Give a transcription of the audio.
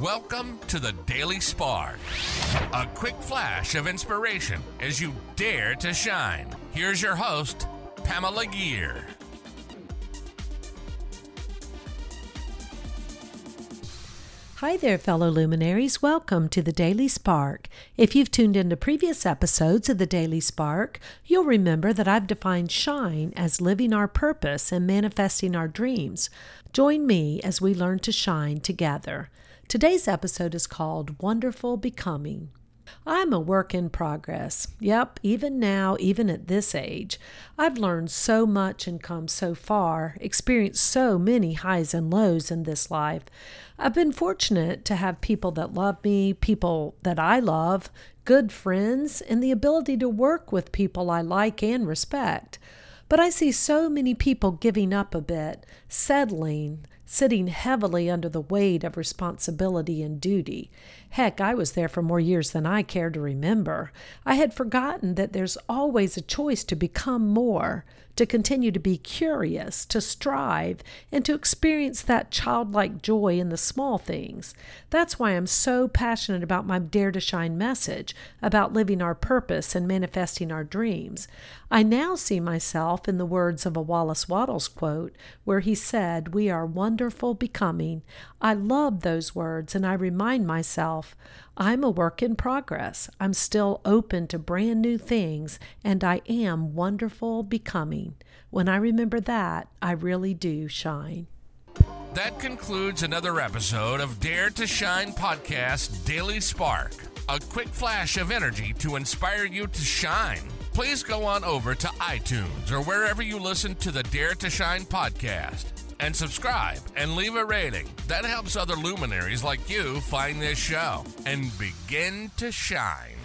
Welcome to the Daily Spark. A quick flash of inspiration as you dare to shine. Here's your host, Pamela Gear. Hi there, fellow luminaries. Welcome to the Daily Spark. If you've tuned into previous episodes of the Daily Spark, you'll remember that I've defined shine as living our purpose and manifesting our dreams. Join me as we learn to shine together. Today's episode is called Wonderful Becoming. I'm a work in progress. Yep, even now, even at this age, I've learned so much and come so far, experienced so many highs and lows in this life. I've been fortunate to have people that love me, people that I love, good friends, and the ability to work with people I like and respect. But I see so many people giving up a bit, settling, sitting heavily under the weight of responsibility and duty. Heck, I was there for more years than I care to remember. I had forgotten that there's always a choice to become more, to continue to be curious, to strive, and to experience that childlike joy in the small things. That's why I'm so passionate about my Dare to Shine message, about living our purpose and manifesting our dreams. I now see myself in the words of a Wallace Wattles quote, where he said, We are wonderful becoming. I love those words, and I remind myself, I'm a work in progress. I'm still open to brand new things, and I am wonderful becoming. When I remember that, I really do shine. That concludes another episode of Dare to Shine Podcast Daily Spark. A quick flash of energy to inspire you to shine. Please go on over to iTunes or wherever you listen to the Dare to Shine podcast and subscribe and leave a rating. That helps other luminaries like you find this show and begin to shine.